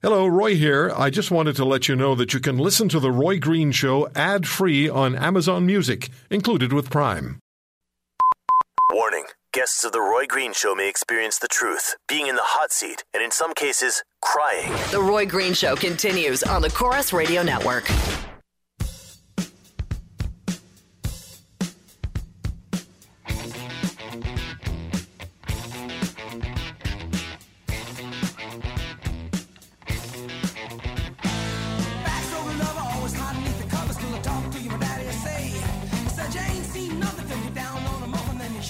Hello, Roy here. I just wanted to let you know that you can listen to The Roy Green Show ad free on Amazon Music, included with Prime. Warning guests of The Roy Green Show may experience the truth, being in the hot seat, and in some cases, crying. The Roy Green Show continues on the Corus Radio Network.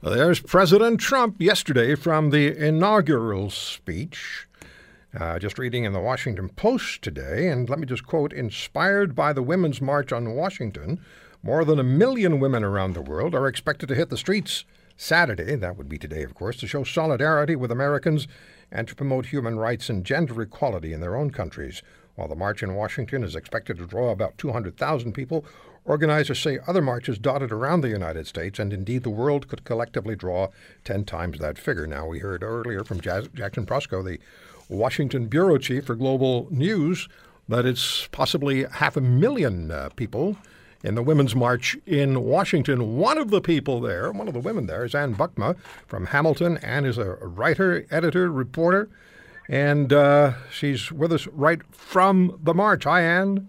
There's President Trump yesterday from the inaugural speech. Uh, just reading in the Washington Post today, and let me just quote Inspired by the Women's March on Washington, more than a million women around the world are expected to hit the streets Saturday, that would be today, of course, to show solidarity with Americans and to promote human rights and gender equality in their own countries. While the march in Washington is expected to draw about 200,000 people, Organizers say other marches dotted around the United States and indeed the world could collectively draw 10 times that figure. Now, we heard earlier from Jackson Proskow, the Washington bureau chief for global news, that it's possibly half a million uh, people in the Women's March in Washington. One of the people there, one of the women there, is Anne Bokma from Hamilton. Anne is a writer, editor, reporter, and uh, she's with us right from the march. Hi, Anne.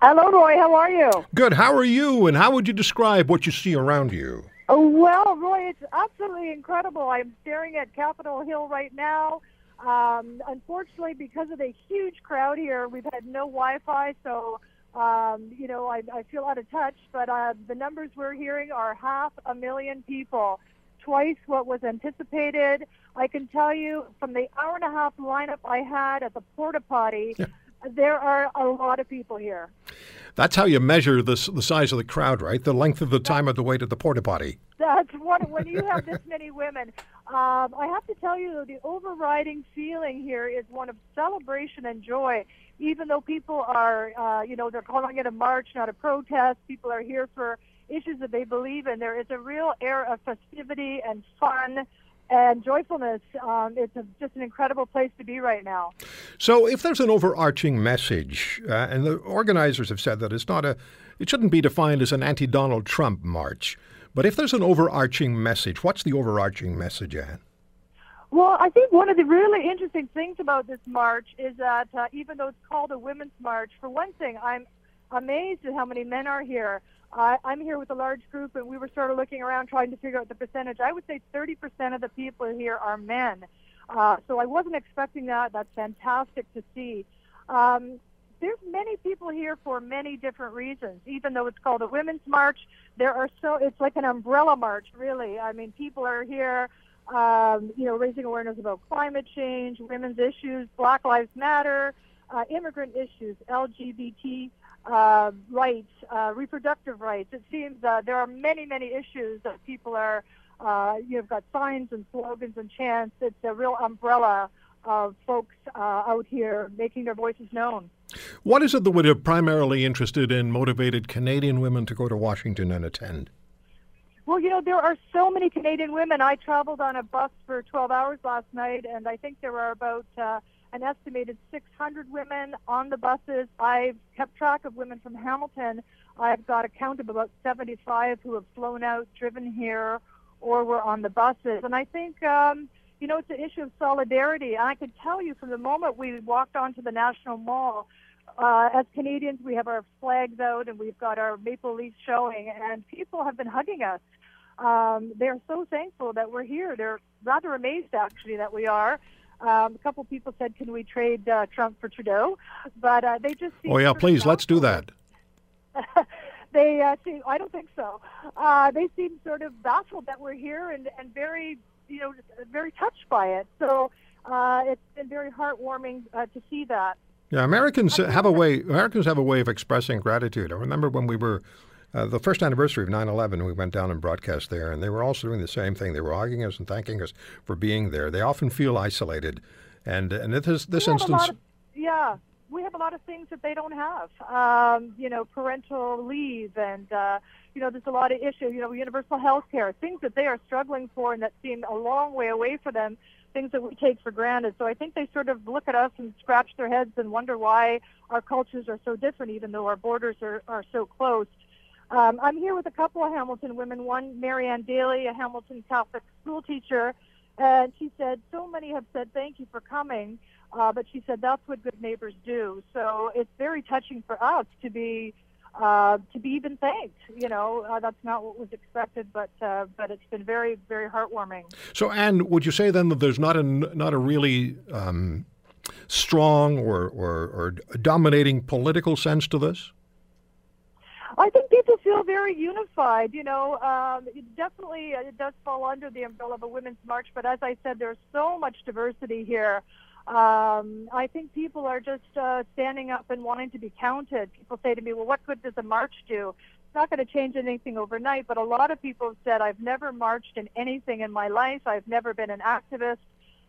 Hello, Roy. How are you? Good. How are you? And how would you describe what you see around you? Oh, well, Roy, it's absolutely incredible. I'm staring at Capitol Hill right now. Um, unfortunately, because of the huge crowd here, we've had no Wi-Fi, so um, you know I, I feel out of touch. But uh, the numbers we're hearing are half a million people, twice what was anticipated. I can tell you from the hour and a half lineup I had at the porta potty. Yeah there are a lot of people here. That's how you measure the the size of the crowd, right? The length of the time of the wait at the porta potty. That's what when you have this many women. Um, I have to tell you, the overriding feeling here is one of celebration and joy. Even though people are, uh, you know, they're calling it a march, not a protest. People are here for issues that they believe in. There is a real air of festivity and fun and joyfulness. Um, it's a, just an incredible place to be right now. So, if there's an overarching message, uh, and the organizers have said that it's not a, it shouldn't be defined as an anti-Donald Trump march, but if there's an overarching message, what's the overarching message, Anne? Well, I think one of the really interesting things about this march is that uh, even though it's called a women's march, for one thing, I'm amazed at how many men are here. I'm here with a large group, and we were sort of looking around trying to figure out the percentage. I would say 30% of the people here are men. Uh, so I wasn't expecting that. That's fantastic to see. Um, there's many people here for many different reasons. Even though it's called a women's march, there are so it's like an umbrella march, really. I mean, people are here, um, you know, raising awareness about climate change, women's issues, Black Lives Matter, uh, immigrant issues, LGBT uh, rights, uh, reproductive rights. It seems uh, there are many, many issues that people are. Uh, you've got signs and slogans and chants. It's a real umbrella of folks uh, out here making their voices known. What is it that would have primarily interested and motivated Canadian women to go to Washington and attend? Well, you know, there are so many Canadian women. I traveled on a bus for 12 hours last night, and I think there are about uh, an estimated 600 women on the buses. I've kept track of women from Hamilton. I've got a count of about 75 who have flown out, driven here, or were on the buses. And I think, um, you know, it's an issue of solidarity. And I can tell you from the moment we walked onto the National Mall, uh, as Canadians, we have our flags out and we've got our maple leafs showing, and people have been hugging us. Um, they're so thankful that we're here. They're rather amazed, actually, that we are. Um, a couple people said, "Can we trade uh, Trump for Trudeau?" But uh, they just oh yeah, please let's do that. they uh, seem, I don't think so. Uh, they seem sort of baffled that we're here and and very you know very touched by it. So uh, it's been very heartwarming uh, to see that. Yeah, Americans have a way. Americans have a way of expressing gratitude. I remember when we were uh, the first anniversary of 9/11, we went down and broadcast there, and they were also doing the same thing. They were hugging us and thanking us for being there. They often feel isolated, and and this this a instance, of- yeah, we have a lot of things that they don't have. Um, you know, parental leave, and uh, you know, there's a lot of issues. You know, universal health care, things that they are struggling for, and that seem a long way away for them. Things that we take for granted. So I think they sort of look at us and scratch their heads and wonder why our cultures are so different, even though our borders are, are so close. Um, I'm here with a couple of Hamilton women. One, Marianne Daly, a Hamilton Catholic school teacher, and she said, so many have said thank you for coming, uh, but she said that's what good neighbors do. So it's very touching for us to be uh, to be even thanked. You know, uh, that's not what was expected, but uh, but it's been very very heartwarming. So, Anne, would you say then that there's not a not a really um, strong or, or, or dominating political sense to this? I think people feel very unified. You know, um, it definitely uh, it does fall under the umbrella of a women's march, but as I said, there's so much diversity here. Um, I think people are just uh, standing up and wanting to be counted. People say to me, "Well, what good does a march do?" It's not going to change anything overnight, but a lot of people have said, "I've never marched in anything in my life. I've never been an activist.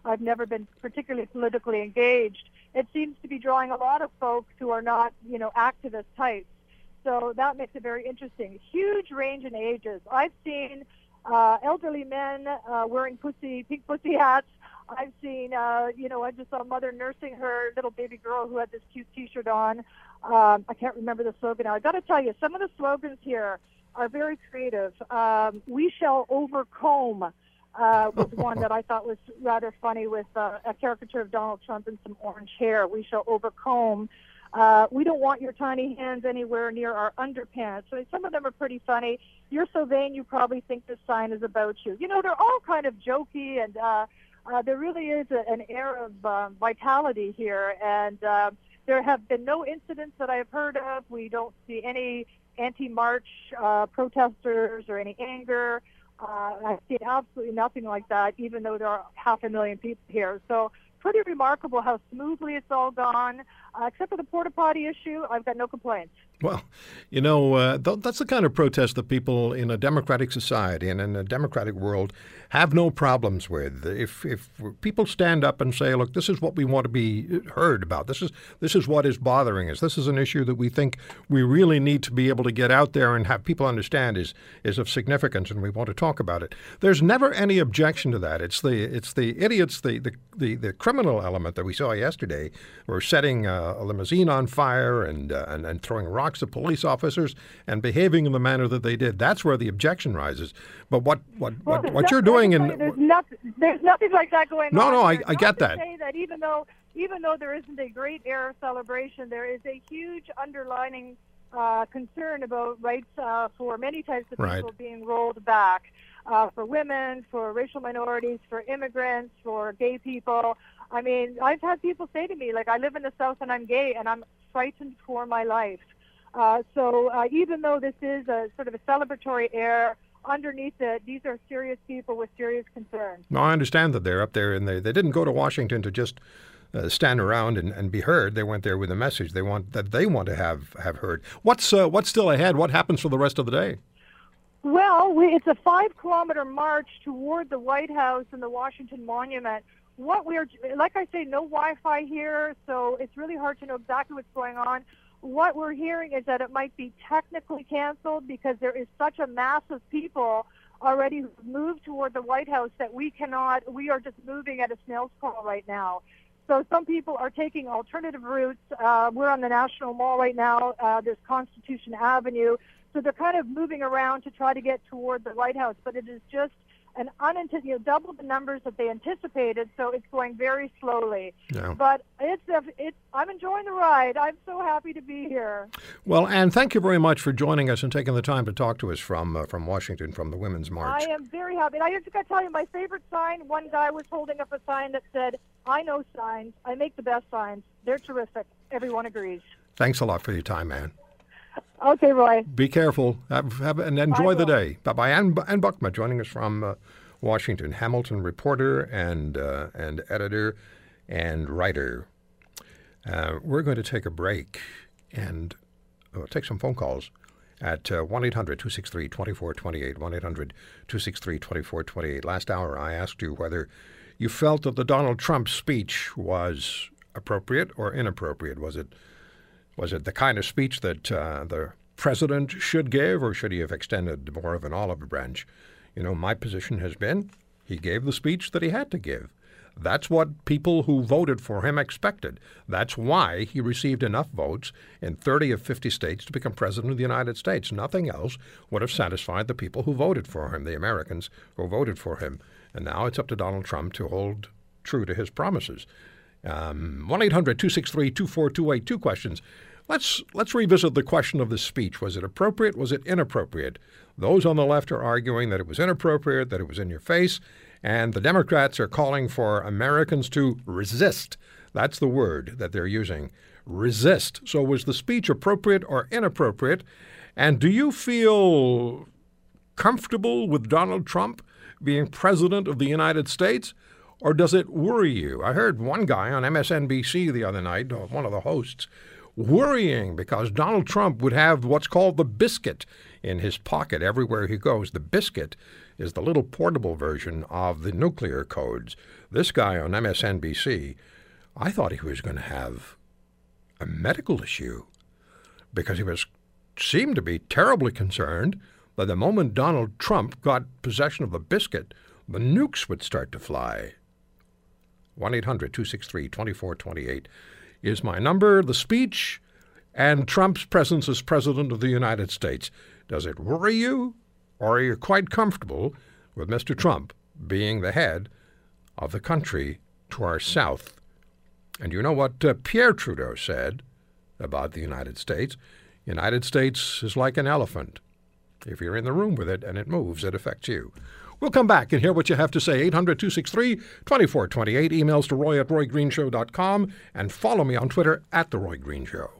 I've never been particularly politically engaged." It seems to be drawing a lot of folks who are not, you know, activist types. So that makes it very interesting. Huge range in ages. I've seen uh, elderly men uh, wearing pussy pink pussy hats. I've seen, uh, you know, I just saw a mother nursing her little baby girl who had this cute T-shirt on. Um, I can't remember the slogan now. I got to tell you, some of the slogans here are very creative. Um, we shall overcome uh, was one that I thought was rather funny with uh, a caricature of Donald Trump and some orange hair. We shall overcome. Uh, we don't want your tiny hands anywhere near our underpants. So some of them are pretty funny. You're so vain, you probably think this sign is about you. You know, they're all kind of jokey, and uh, uh, there really is a, an air of uh, vitality here. And uh, there have been no incidents that I have heard of. We don't see any anti-march uh, protesters or any anger. Uh, I've seen absolutely nothing like that, even though there are half a million people here. So pretty remarkable how smoothly it's all gone. Uh, except for the porta potty issue, I've got no complaints. Well, you know, uh, th- that's the kind of protest that people in a democratic society and in a democratic world have no problems with. If if people stand up and say, "Look, this is what we want to be heard about. This is this is what is bothering us. This is an issue that we think we really need to be able to get out there and have people understand is is of significance, and we want to talk about it." There's never any objection to that. It's the it's the idiots, the the the, the criminal element that we saw yesterday, were setting uh, a limousine on fire and, uh, and and throwing rocks at police officers and behaving in the manner that they did. That's where the objection rises. But what what Well, what, what you're doing in there's nothing there's nothing like that going No, on. no, I- I get that. Say that even though even though there isn't a great air of celebration, there is a huge underlining uh, concern about rights uh, for many types of Right. people being rolled back. Uh, for women, for racial minorities, for immigrants, for gay people. I mean, I've had people say to me, like, I live in the South and I'm gay and I'm frightened for my life. Uh, so uh, even though this is a sort of a celebratory air, underneath it, these are serious people with serious concerns. No, I understand that they're up there and they, they didn't go to Washington to just uh, stand around and, and be heard. They went there with a message they want that they want to have have heard. What's uh, what's still ahead? What happens for the rest of the day? Well, we, it's a five-kilometer march toward the White House and the Washington Monument. What we're, like I say, no Wi-Fi here, so it's really hard to know exactly what's going on. What we're hearing is that it might be technically canceled because there is such a mass of people already moved toward the White House that we cannot, we are just moving at a snail's crawl right now. So some people are taking alternative routes. Uh, we're on the National Mall right now. Uh, there's Constitution Avenue. So they're kind of moving around to try to get toward the White House, but it is just an unanticipated, you know, double the numbers that they anticipated. So it's going very slowly. Yeah. But it's, it's, I'm enjoying the ride. I'm so happy to be here. Well, Anne, thank you very much for joining us and taking the time to talk to us from uh, from Washington, from the Women's March. I am very happy. And I just got to tell you, my favorite sign. One guy was holding up a sign that said, "I know signs. I make the best signs. They're terrific. Everyone agrees." Thanks a lot for your time, Anne. Okay, Roy. Be careful have, have, and enjoy the day. Bye bye. Anne, Anne Bokma joining us from uh, Washington, Hamilton reporter and uh, and editor and writer. Uh, we're going to take a break and uh, take some phone calls at uh, 1 800 263 2428. 1 800 263 2428. Last hour, I asked you whether you felt that the Donald Trump speech was appropriate or inappropriate. Was it, was it the kind of speech that uh, the president should give, or should he have extended more of an olive branch? You know, my position has been he gave the speech that he had to give. That's what people who voted for him expected. That's why he received enough votes in 30 of 50 states to become president of the United States. Nothing else would have satisfied the people who voted for him, the Americans who voted for him. And now it's up to Donald Trump to hold true to his promises. Um, 1 800 263 2428. Two questions. Let's, let's revisit the question of the speech. Was it appropriate? Was it inappropriate? Those on the left are arguing that it was inappropriate, that it was in your face, and the Democrats are calling for Americans to resist. That's the word that they're using resist. So, was the speech appropriate or inappropriate? And do you feel comfortable with Donald Trump being president of the United States? Or does it worry you? I heard one guy on MSNBC the other night, uh, one of the hosts, worrying because Donald Trump would have what's called the biscuit in his pocket everywhere he goes. The biscuit is the little portable version of the nuclear codes. This guy on MSNBC, I thought he was going to have a medical issue because he was seemed to be terribly concerned that the moment Donald Trump got possession of the biscuit, the nukes would start to fly. 1 800 263 2428 is my number, the speech, and Trump's presence as President of the United States. Does it worry you, or are you quite comfortable with Mr. Trump being the head of the country to our south? And you know what uh, Pierre Trudeau said about the United States? United States is like an elephant. If you're in the room with it and it moves, it affects you. We'll come back and hear what you have to say. 800 263 2428. Emails to roy at roygreenshow.com and follow me on Twitter at The Roy Green Show.